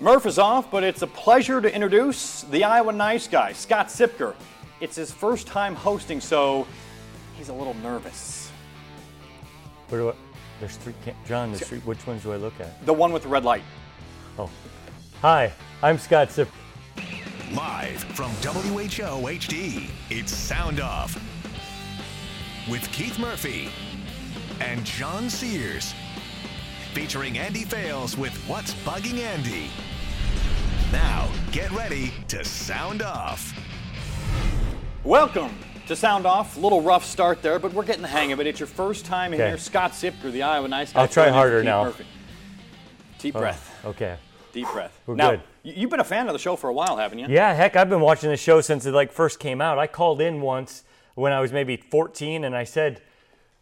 Murph is off, but it's a pleasure to introduce the Iowa nice guy, Scott Siepker. It's his first time hosting, so he's a little nervous. Where do I, there's three, John, there's three, which ones do I look at? The one with the red light. Oh. Hi, I'm Scott Siepker. Live from WHO HD, it's Sound Off with Keith Murphy and John Sears. Featuring Andy Fales with What's Bugging Andy. Now, get ready to sound off. Welcome to Sound Off. A little rough start there, but we're getting the hang of it. It's your first time Okay. here. Scott Siepker, the Iowa nice guy. I'll try filling in for harder Keith now. Murphy. Deep oh, breath. Okay. Deep breath. We're now, good. you've been a fan of the show for a while, haven't you? Yeah, heck, I've been watching the show since it like first came out. I called in once when I was maybe 14, and I said,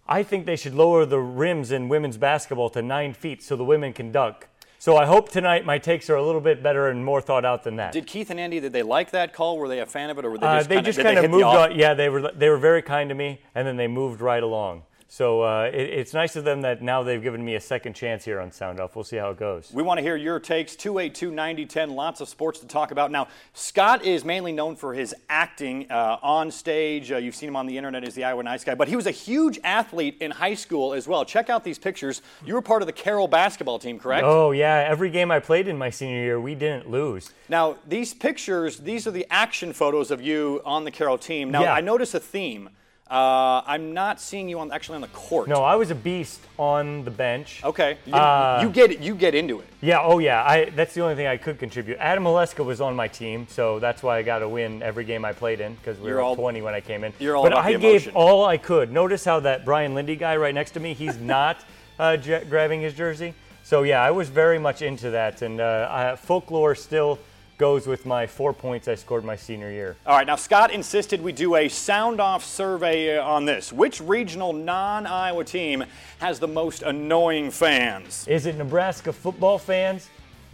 I think they should lower the rims in women's basketball to nine feet so the women can dunk. So I hope tonight my takes are a little bit better and more thought out than that. Did Keith and Andy, did they like that call? Were they a fan of it, or were they Uh, just they kind of, just kind of the moved on. Yeah, they were they were very kind to me, and then they moved right along. So uh, it, it's nice of them that now they've given me a second chance here on Sound Off. We'll see how it goes. We want to hear your takes. 282 9010. Lots of sports to talk about. Now, Scott is mainly known for his acting uh, on stage. Uh, you've seen him on the internet as the Iowa Nice Guy, but he was a huge athlete in high school as well. Check out these pictures. You were part of the Carroll basketball team, correct? Oh yeah, every game I played in my senior year, we didn't lose. Now, these pictures, these are the action photos of you on the Carroll team. Now, Yeah. I notice a theme. Uh, I'm not seeing you on actually on the court. No, I was a beast on the bench. Okay. You, Uh, you get you get into it. Yeah, oh yeah. I that's the only thing I could contribute. Adam Oleska was on my team, so that's why I got to win every game I played in because we You're were all- all 20 when I came in. you're all but about I the gave all I could. Notice how that Brian Lindy guy right next to me, he's not uh, j- grabbing his jersey. So yeah, I was very much into that, and uh, folklore still goes with my four points I scored my senior year. All right, now Scott insisted we do a sound off survey uh, on this. Which regional non Iowa team has the most annoying fans? Is it Nebraska football fans,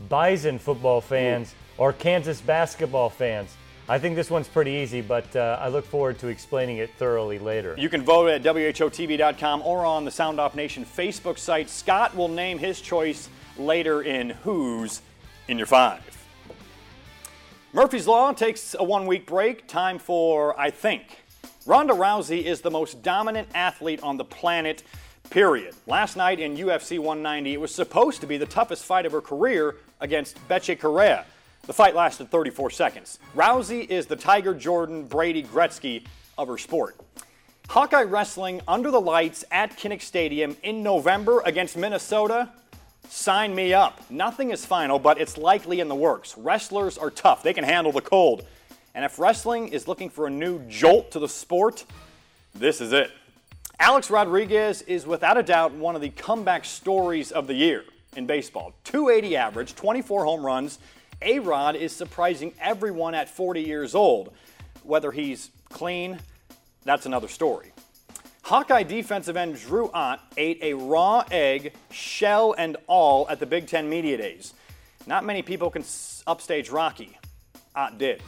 Bison football fans, or Kansas basketball fans? I think this one's pretty easy, but uh, I look forward to explaining it thoroughly later. You can vote at WHOTV.com or on the Sound Off Nation Facebook site. Scott will name his choice later in Who's in Your Five. Murphy's Law takes a one week break. Time for I Think. Ronda Rousey is the most dominant athlete on the planet, period. Last night in UFC 190, it was supposed to be the toughest fight of her career against Bethe Correia. The fight lasted 34 seconds. Rousey is the Tiger Jordan Brady Gretzky of her sport. Hawkeye Wrestling under the lights at Kinnick Stadium in November against Minnesota. Sign me up. Nothing is final, but it's likely in the works. Wrestlers are tough, they can handle the cold. And if wrestling is looking for a new jolt to the sport, this is it. Alex Rodriguez is without a doubt one of the comeback stories of the year in baseball. 280 average, 24 home runs. A Rod is surprising everyone at 40 years old. Whether he's clean, that's another story. Hawkeye defensive end Drew Ott ate a raw egg, shell and all, at the Big Ten Media Days. Not many people can upstage Rocky. Ott did.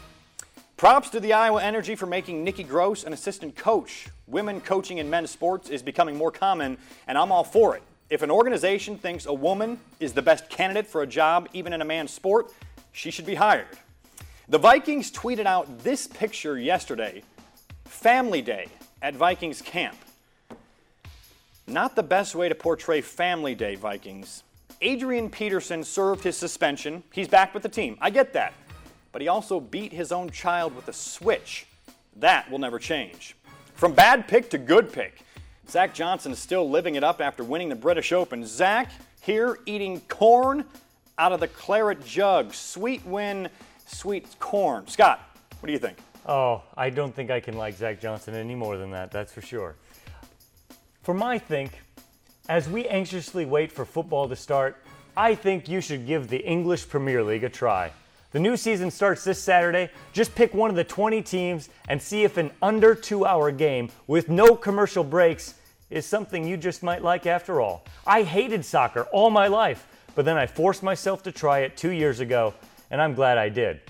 Props to the Iowa Energy for making Nikki Gross an assistant coach. Women coaching in men's sports is becoming more common, and I'm all for it. If an organization thinks a woman is the best candidate for a job, even in a man's sport, she should be hired. The Vikings tweeted out this picture yesterday Family Day at Vikings camp. Not the best way to portray Family Day, Vikings. Adrian Peterson served his suspension. He's back with the team. I get that. But he also beat his own child with a switch. That will never change. From bad pick to good pick, Zach Johnson is still living it up after winning the British Open. Zach here eating corn out of the claret jug. Sweet win, sweet corn. Scott, what do you think? Oh, I don't think I can like Zach Johnson any more than that, that's for sure. For my think, as we anxiously wait for football to start, I think you should give the English Premier League a try. The new season starts this Saturday. Just pick one of the 20 teams and see if an under two hour game with no commercial breaks is something you just might like after all. I hated soccer all my life, but then I forced myself to try it two years ago, and I'm glad I did.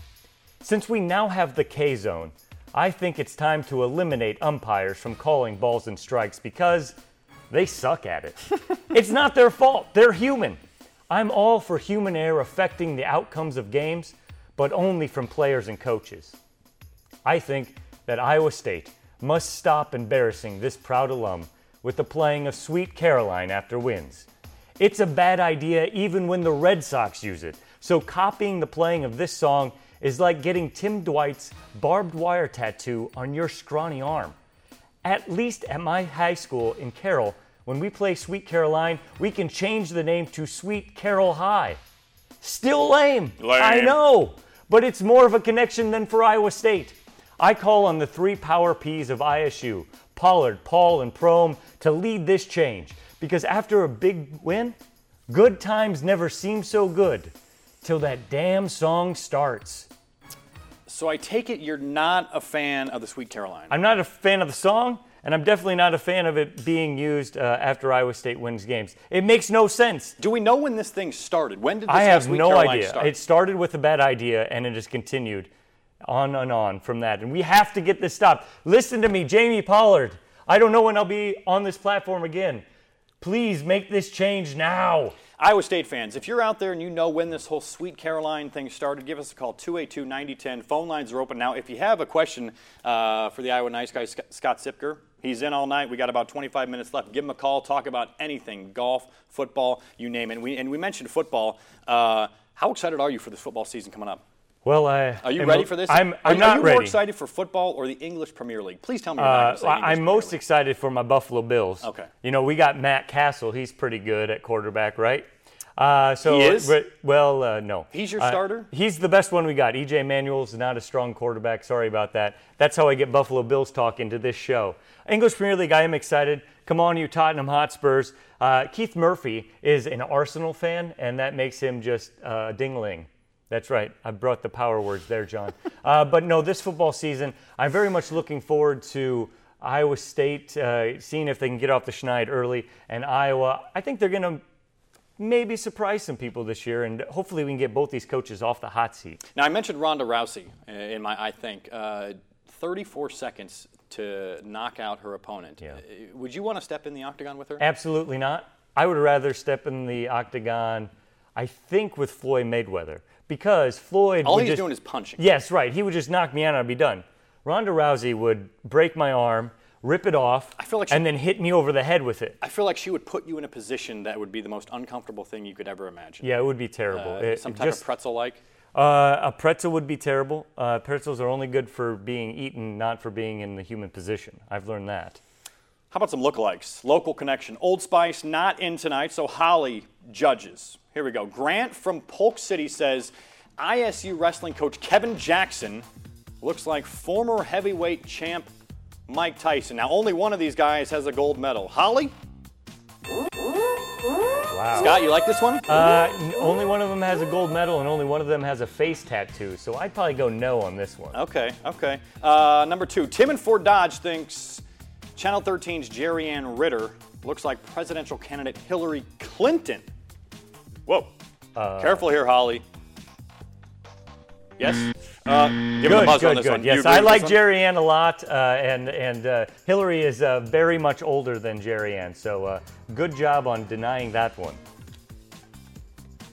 Since we now have the K zone, I think it's time to eliminate umpires from calling balls and strikes because they suck at it. it's not their fault, they're human. I'm all for human error affecting the outcomes of games but only from players and coaches. I think that Iowa State must stop embarrassing this proud alum with the playing of Sweet Caroline after wins. It's a bad idea even when the Red Sox use it, so copying the playing of this song is like getting Tim Dwight's barbed wire tattoo on your scrawny arm. At least at my high school in Carroll, when we play Sweet Caroline, we can change the name to Sweet Carroll High. Still lame. Lame. I know but it's more of a connection than for Iowa State. I call on the three power P's of ISU Pollard, Paul, and Prohm to lead this change because after a big win, good times never seem so good till that damn song starts. So I take it you're not a fan of the Sweet Caroline. I'm not a fan of the song, and I'm definitely not a fan of it being used uh, after Iowa State wins games. It makes no sense. Do we know when this thing started? When did this I have Sweet no Caroline idea. start? It started with a bad idea, and it has continued on and on from that. And we have to get this stopped. Listen to me, Jamie Pollard. I don't know when I'll be on this platform again. Please make this change now. Iowa State fans, if you're out there and you know when this whole Sweet Caroline thing started, give us a call 282 9010. Phone lines are open now. If you have a question uh, for the Iowa Nice guy, Scott Siepker, he's in all night. We got about 25 minutes left. Give him a call. Talk about anything golf, football, you name it. And we, and we mentioned football. Uh, how excited are you for this football season coming up? Well, I, Are you ready for this? I'm, I'm you- not are you ready. more excited for football or the English Premier League? Please tell me you're not Uh, going to say English I'm Premier most League. excited for my Buffalo Bills. Okay. You know, we got Matt Cassel. He's pretty good at quarterback, right? Uh, so He is? well, uh, no. He's your Uh, starter? He's the best one we got. EJ Manuel's not a strong quarterback. Sorry about that. That's how I get Buffalo Bills talk into this show. English Premier League, I am excited. Come on, you Tottenham Hotspurs. Uh, Keith Murphy is an Arsenal fan, and that makes him just uh, a dingling. That's right. I brought the power words there, John. uh, but no, this football season, I'm very much looking forward to Iowa State, uh, seeing if they can get off the schneid early, and Iowa. I think they're going to maybe surprise some people this year, and hopefully we can get both these coaches off the hot seat. Now, I mentioned Ronda Rousey uh, in my, I think, uh, 34 seconds to knock out her opponent. Yeah. Uh, Would you want to step in the octagon with her? Absolutely not. I would rather step in the octagon, I think, with Floyd Mayweather because Floyd. All he's just, doing is punching. Yes, right. He would just knock me out and I'd be done. Ronda Rousey would break my arm, rip it off, I feel like she- and then hit me over the head with it. I feel like she would put you in a position that would be the most uncomfortable thing you could ever imagine. Yeah, it would be terrible. Uh, It- some type just- of pretzel-like. Uh, a pretzel would be terrible. Uh, pretzels are only good for being eaten, not for being in the human position. I've learned that. How about some lookalikes? Local connection. Old Spice not in tonight, so Holly judges. Here we go. Grant from Polk City says ISU wrestling coach Kevin Jackson looks like former heavyweight champ Mike Tyson. Now, only one of these guys has a gold medal. Holly? Wow. Scott, you like this one? Uh, only one of them has a gold medal, and only one of them has a face tattoo. So I'd probably go no on this one. Okay, okay. Uh, number two, Tim and Fort Dodge thinks Channel 13's Jerry Ann Ritter looks like presidential candidate Hillary Clinton. Whoa. Uh, Careful here, Holly. Yes? Uh, give him the Good, on good, this good. one. Yes, I like one? Jerry Ann a lot, uh, and and uh, Hillary is uh, very much older than Jerry Ann. So uh, good job on denying that one.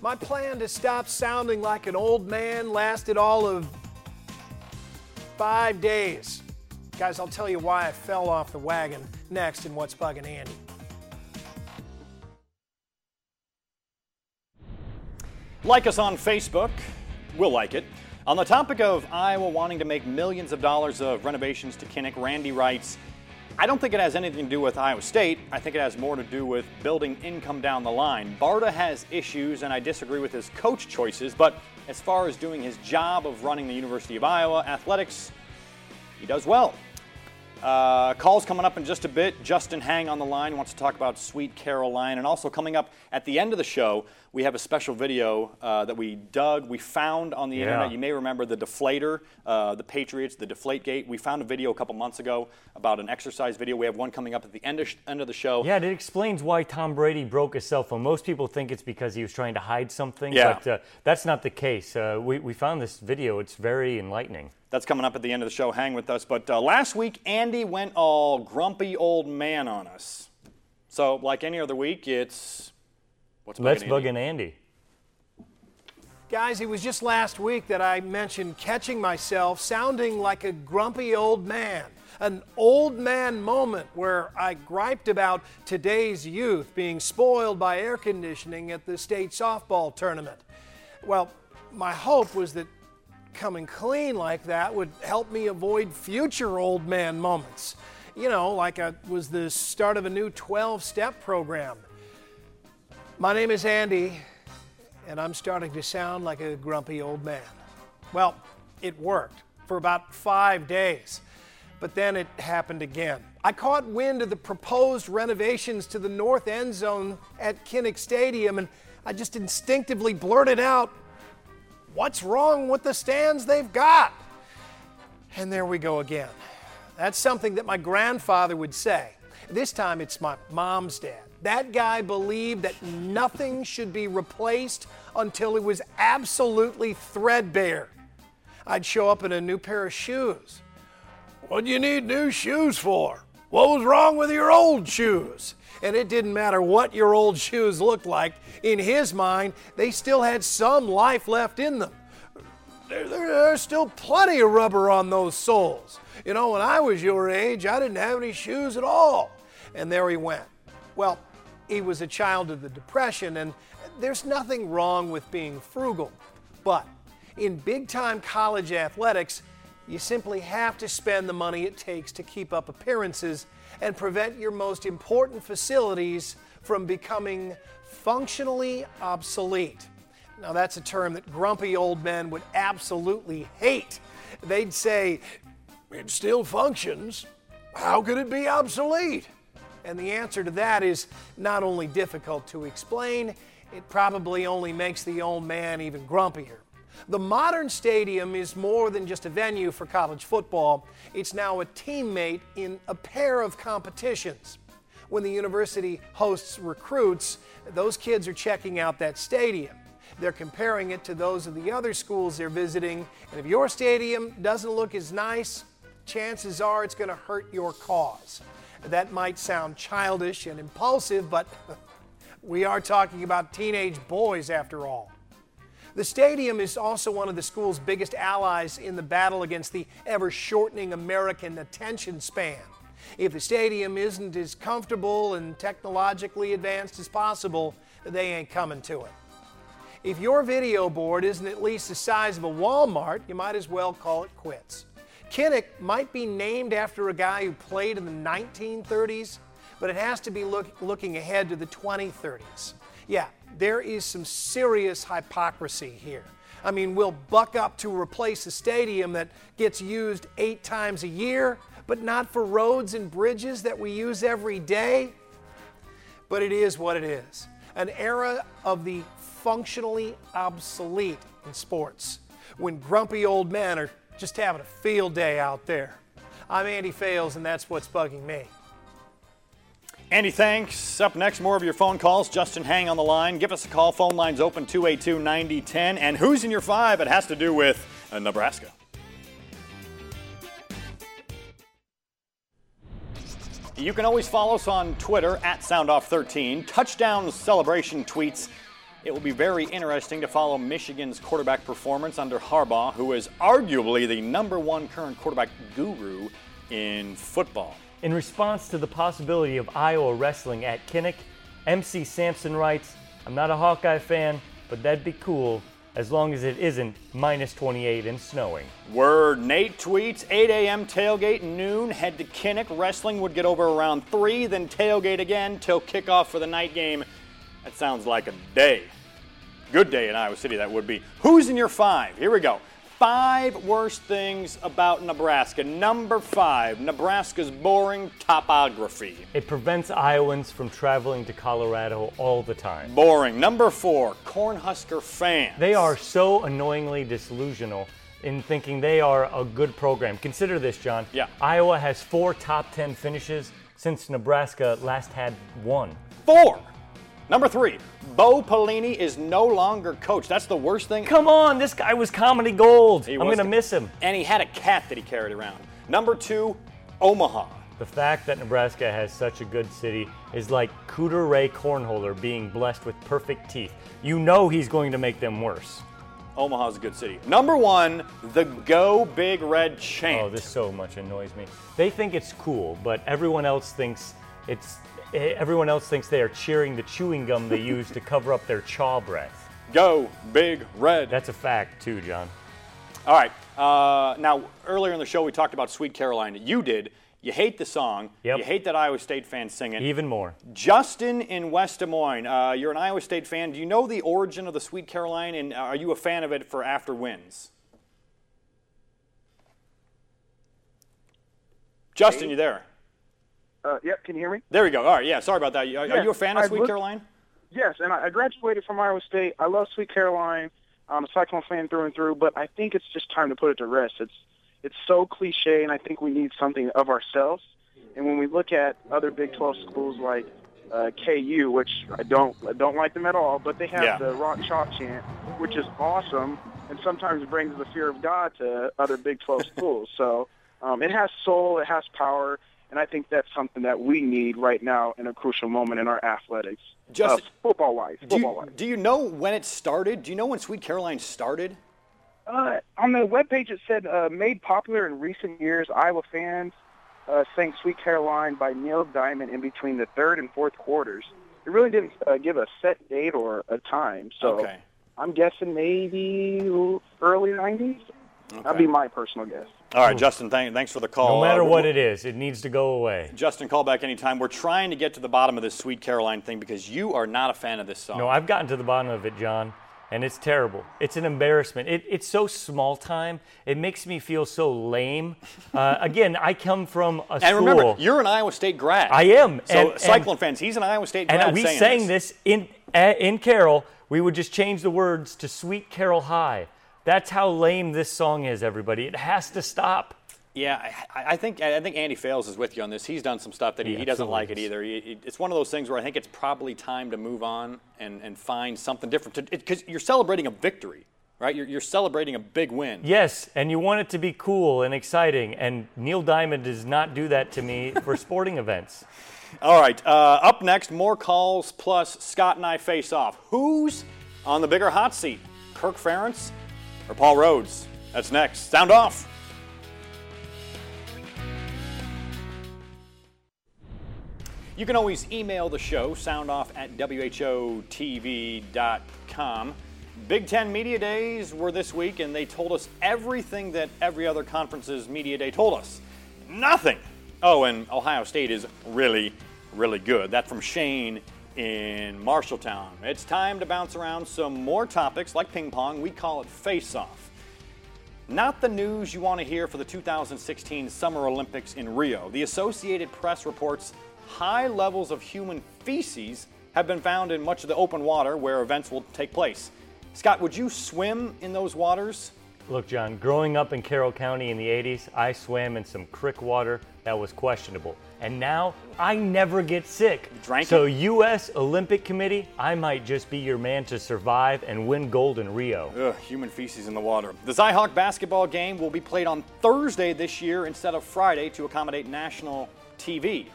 My plan to stop sounding like an old man lasted all of five days. Guys, I'll tell you why I fell off the wagon next in What's Bugging Andy. Like us on Facebook. We'll like it. On the topic of Iowa wanting to make millions of dollars of renovations to Kinnick, Randy writes, I don't think it has anything to do with Iowa State. I think it has more to do with building income down the line. Barta has issues, and I disagree with his coach choices, but as far as doing his job of running the University of Iowa athletics, he does well. Uh, calls coming up in just a bit. Justin Hang on the line wants to talk about Sweet Caroline. And also coming up at the end of the show, we have a special video uh, that we dug, we found on the Yeah. internet. You may remember the deflator, uh, the Patriots, the Deflate Gate. We found a video a couple months ago about an exercise video. We have one coming up at the end of, sh- end of the show. Yeah, it explains why Tom Brady broke his cell phone. Most people think it's because he was trying to hide something, Yeah. but uh, that's not the case. Uh, we, we found this video. It's very enlightening. That's coming up at the end of the show. Hang with us. But uh, last week, Andy went all grumpy old man on us. So, like any other week, it's what's bugging Let's Andy? bug in Andy. Guys, it was just last week that I mentioned catching myself sounding like a grumpy old man. An old man moment where I griped about today's youth being spoiled by air conditioning at the state softball tournament. Well, my hope was that coming clean like that would help me avoid future old man moments. You know, like I was the start of a new 12 step program. My name is Andy, and I'm starting to sound like a grumpy old man. Well, it worked for about five days, but then it happened again. I caught wind of the proposed renovations to the north end zone at Kinnick Stadium, and I just instinctively blurted out, What's wrong with the stands they've got? And there we go again. That's something that my grandfather would say. This time it's my mom's dad. That guy believed that nothing should be replaced until it was absolutely threadbare. I'd show up in a new pair of shoes. What do you need new shoes for? What was wrong with your old shoes? And it didn't matter what your old shoes looked like. In his mind, they still had some life left in them. There, there- there's still plenty of rubber on those soles. You know, when I was your age, I didn't have any shoes at all. And there he went. Well, he was a child of the Depression, and there's nothing wrong with being frugal. But in big time college athletics, you simply have to spend the money it takes to keep up appearances and prevent your most important facilities from becoming functionally obsolete. Now, that's a term that grumpy old men would absolutely hate. They'd say, it still functions. How could it be obsolete? And the answer to that is not only difficult to explain, it probably only makes the old man even grumpier. The modern stadium is more than just a venue for college football, it's now a teammate in a pair of competitions. When the university hosts recruits, those kids are checking out that stadium. They're comparing it to those of the other schools they're visiting, and if your stadium doesn't look as nice, chances are it's going to hurt your cause. That might sound childish and impulsive, but we are talking about teenage boys after all. The stadium is also one of the school's biggest allies in the battle against the ever shortening American attention span. If the stadium isn't as comfortable and technologically advanced as possible, they ain't coming to it. If your video board isn't at least the size of a Walmart, you might as well call it quits. Kinnick might be named after a guy who played in the 1930s, but it has to be look, looking ahead to the 2030s. Yeah, there is some serious hypocrisy here. I mean, we'll buck up to replace a stadium that gets used eight times a year, but not for roads and bridges that we use every day but it is what it is. An era of the functionally obsolete in sports, when grumpy old men are just having a field day out there. I'm Andy Fales, and that's what's bugging me. Andy, thanks. Up next, more of your phone calls. Justin Hang on the line. Give us a call. Phone lines open 282 9010. And who's in your five? It has to do with uh, Nebraska. You can always follow us on Twitter at SoundOff13. Touchdown celebration tweets. It will be very interesting to follow Michigan's quarterback performance under Harbaugh, who is arguably the number one current quarterback guru in football. In response to the possibility of Iowa wrestling at Kinnick, MC Sampson writes, I'm not a Hawkeye fan, but that'd be cool as long as it isn't minus 28 and snowing. Word Nate tweets 8 a.m. tailgate noon. Head to Kinnick. Wrestling would get over around 3, then tailgate again till kickoff for the night game. That sounds like a day. Good day in Iowa City, that would be. Who's in your five? Here we go. five worst things about Nebraska. Number five, Nebraska's boring topography. It prevents Iowans from traveling to Colorado all the time. Boring. Number four, Cornhusker fans. They are so annoyingly disillusional in thinking they are a good program. Consider this, John. Yeah. Iowa has four top 10 finishes since Nebraska last had one. Four. Number three, Bo Pelini is no longer coach. That's the worst thing. Come on, this guy was comedy gold. He I'm going to miss him. And he had a cat that he carried around. Number two, Omaha. The fact that Nebraska has such a good city is like Cooter Ray Cornholer being blessed with perfect teeth. You know he's going to make them worse. Omaha's a good city. Number one, the Go Big Red oh, chant. Oh, this so much annoys me. They think it's cool, but everyone else thinks it's everyone else thinks they are cheering the chewing gum they use to cover up their chaw breath. Go Big Red. That's a fact too, John. All right. Uh, now, earlier in the show, we talked about Sweet Caroline. You did. You hate the song. Yep. You hate that Iowa State fan singing. Even more. Justin in West Des Moines, uh, you're an Iowa State fan. Do you know the origin of the Sweet Caroline, and are you a fan of it for after wins? Justin, you there? Uh, yep, can you hear me? There we go. All right, yeah, sorry about that. Are, are you a fan of I Sweet looked- Caroline? Yes, and I I graduated from Iowa State. I love Sweet Caroline. I'm a Cyclone fan through and through, but I think it's just time to put it to rest. It's it's so cliche, and I think we need something of ourselves. And when we look at other Big 12 schools like uh, KU, which I don't I don't like them at all, but they have Yeah. the Rock Chalk chant, which is awesome, and sometimes brings the fear of God to other Big 12 schools. So um, it has soul, it has power, and I think that's something that we need right now in a crucial moment in our athletics, Just- uh, football-wise. Do Football-wise. you, do you know when it started? Do you know when Sweet Caroline started? Uh, on the webpage, it said uh, made popular in recent years. Iowa fans uh, sang "Sweet Caroline" by Neil Diamond in between the third and fourth quarters. It really didn't uh, give a set date or a time, so Okay. I'm guessing maybe early '90s. That'd be my personal guess. All right, Justin, thank, thanks for the call. No matter Uh, what it is, it needs to go away. Justin, call back anytime. We're trying to get to the bottom of this Sweet Caroline thing because you are not a fan of this song. No, I've gotten to the bottom of it, John, and it's terrible. It's an embarrassment. It, it's so small time. It makes me feel so lame. Uh, again, I come from a and school. remember, you're an Iowa State grad. I am, So, and- and- Cyclone fans, he's an Iowa State grad. and we saying sang this in uh, in Carroll. We would just change the words to "Sweet Carroll High." That's how lame this song is, everybody. It has to stop. Yeah, I, I think I think Andy Fales is with you on this. He's done some stuff that he, He he doesn't like it either. He- he- it's one of those things where I think it's probably time to move on and, and find something different. Because you're celebrating a victory, right? You're, you're celebrating a big win. Yes, and you want it to be cool and exciting, and Neil Diamond does not do that to me for sporting events. All right. Uh, up next, more calls plus Scott and I face off. Who's on the bigger hot seat? Kirk Ferentz or Paul Rhoads? That's next. Sound off. You can always email the show, soundoff at whotv.com. Big Ten Media Days were this week, and they told us everything that every other conference's Media Day told us. Nothing. Oh, and Ohio State is really, really good. That from Shane in Marshalltown. It's time to bounce around some more topics like ping pong. We call it face off. Not the news you want to hear for the 2016 Summer Olympics in Rio. The Associated Press reports high levels of human feces have been found in much of the open water where events will take place. Scott, would you swim in those waters? Look, John, growing up in Carroll County in the 80s, I swam in some creek water that was questionable. And now I never get sick. drank so, it? U.S. Olympic Committee, I might just be your man to survive and win gold in Rio. Ugh, human feces in the water. The Cy-Hawk basketball game will be played on Thursday this year instead of Friday to accommodate national TV.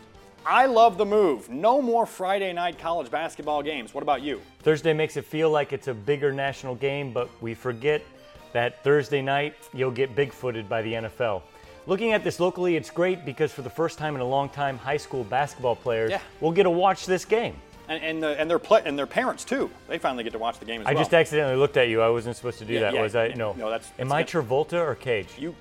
I love the move. No more Friday night college basketball games. What about you? Thursday makes it feel like it's a bigger national game, but we forget that Thursday night you'll get bigfooted by the NFL. Looking at this locally, it's great because for the first time in a long time, high school basketball players Yeah. will get to watch this game. And and, the, and their play, and their parents too. They finally get to watch the game as I well. just accidentally looked at you. I wasn't supposed to do Yeah, that. yeah. Was I? No. No, that's- Am that's I. Travolta or Cage? You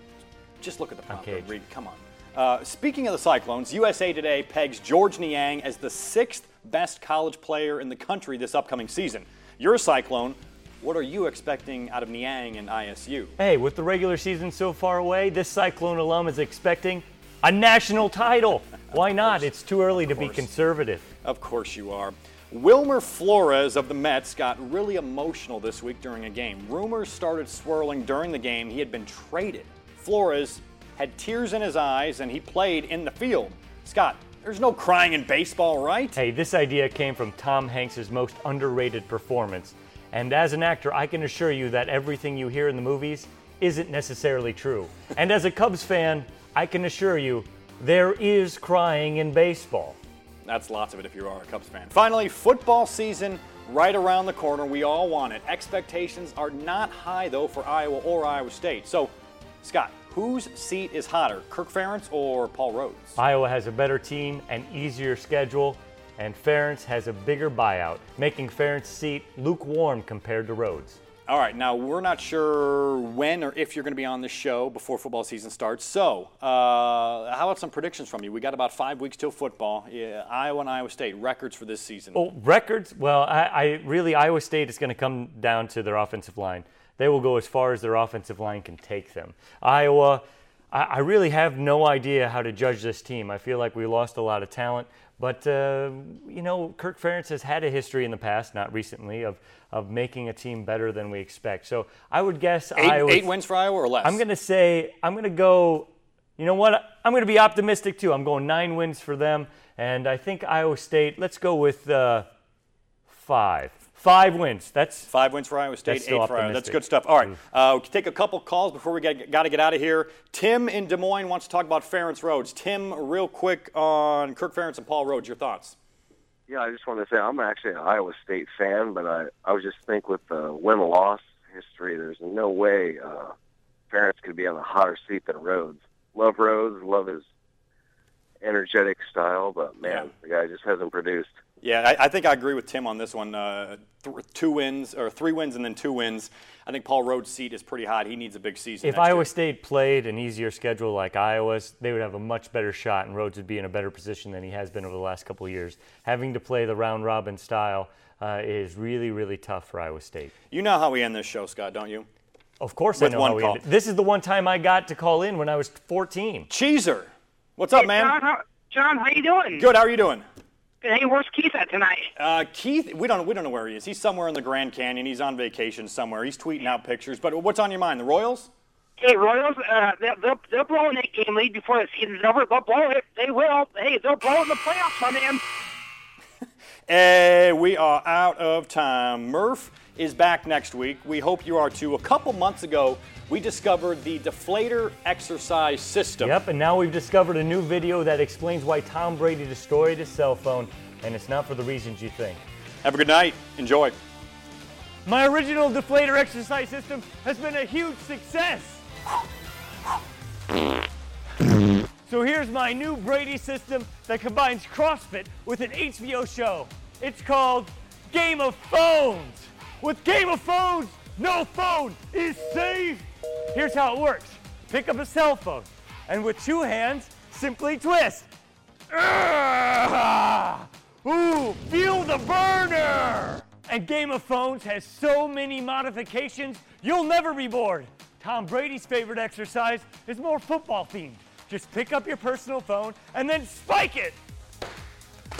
just look at the prompter. Cage. Read. Come on. Uh, speaking of the Cyclones, USA Today pegs Georges Niang as the sixth best college player in the country this upcoming season. You're a Cyclone. What are you expecting out of Niang and ISU? Hey, with the regular season so far away, this Cyclone alum is expecting a national title. Why not? It's too early to be conservative. Of course you are. Wilmer Flores of the Mets got really emotional this week during a game. Rumors started swirling during the game he had been traded. Flores had tears in his eyes and he played in the field. Scott, there's no crying in baseball, right? Hey, this idea came from Tom Hanks' most underrated performance. And as an actor, I can assure you that everything you hear in the movies isn't necessarily true. and as a Cubs fan, I can assure you there is crying in baseball. That's lots of it if you are a Cubs fan. Finally, football season right around the corner. We all want it. Expectations are not high, though, for Iowa or Iowa State. So, Scott, whose seat is hotter, Kirk Ferentz or Paul Rhoads? Iowa has a better team, an easier schedule, and Ferentz has a bigger buyout, making Ferentz' seat lukewarm compared to Rhoads. All right, now we're not sure when or if you're going to be on the show before football season starts. So, uh, how about some predictions from you? We got about five weeks till football. Yeah, Iowa and Iowa State records for this season. Oh, records? Well, I, I really Iowa State is going to come down to their offensive line. They will go as far as their offensive line can take them. Iowa, I, I really have no idea how to judge this team. I feel like we lost a lot of talent. But, uh, you know, Kirk Ferentz has had a history in the past, not recently, of, of making a team better than we expect. So I would guess eight, Iowa. Eight wins for Iowa or less? I'm going to say, I'm going to go, you know what? I'm going to be optimistic too. I'm going nine wins for them. And I think Iowa State, let's go with uh, five. Five wins. That's five wins for Iowa State, eight for Iowa. That's good stuff. All right, uh, we take a couple calls before we get got to get out of here. Tim in Des Moines wants to talk about Ferentz Rhoads. Tim, real quick on Kirk Ferentz and Paul Rhoads. Your thoughts? Yeah, I just want to say I'm actually an Iowa State fan, but I I was just think with the win loss history, there's no way uh, Ferentz could be on a hotter seat than Rhoads. Love Rhoads, love his energetic style, but man, yeah. the guy just hasn't produced. Yeah, I, I, think I agree with Tim on this one. Uh, th- two wins or three wins and then two wins. I think Paul Rhoads' seat is pretty hot. He needs a big season. If Iowa year. State played an easier schedule like Iowa's, they would have a much better shot, and Rhoads would be in a better position than he has been over the last couple of years. Having to play the round robin style uh, is really, really tough for Iowa State. You know how we end this show, Scott, don't you? Of course, With I know one how we call. end it. This is the one time I got to call in when I was 14. Cheeser, what's up, hey, man? John how, John, how you doing? Good. How are you doing? Hey, where's Keith at tonight? Uh, Keith, we don't we don't know where he is. He's somewhere in the Grand Canyon. He's on vacation somewhere. He's tweeting out pictures. But what's on your mind? The Royals? Hey, Royals, uh, they'll, they're, they're blowing a game lead before the season's over. They'll blow it. They will. Hey, they're blowing the playoffs, my man. hey, we are out of time. Murph is back next week. We hope you are too. A couple months ago, we discovered the deflator exercise system. Yep, and now we've discovered a new video that explains why Tom Brady destroyed his cell phone, and it's not for the reasons you think. Have a good night. Enjoy. My original deflator exercise system has been a huge success. so here's my new Brady system that combines CrossFit with an HBO show. It's called Game of Phones. With Game of Phones, no phone is safe. Here's how it works pick up a cell phone, and with two hands, simply twist. Ooh, feel the burner! And Game of Phones has so many modifications, you'll never be bored. Tom Brady's favorite exercise is more football themed. Just pick up your personal phone and then spike it.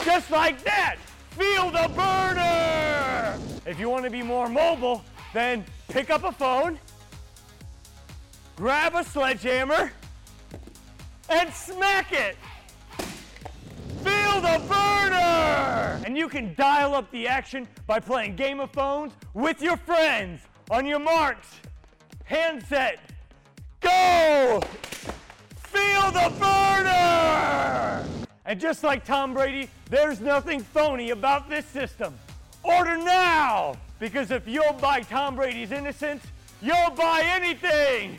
Just like that. Feel the burner! If you want to be more mobile, then pick up a phone, grab a sledgehammer, and smack it. Feel the burner! And you can dial up the action by playing Game of Phones with your friends on your marks. Handset, go! Feel the burner! And just like Tom Brady, there's nothing phony about this system. Order now! Because if you'll buy Tom Brady's innocence, you'll buy anything!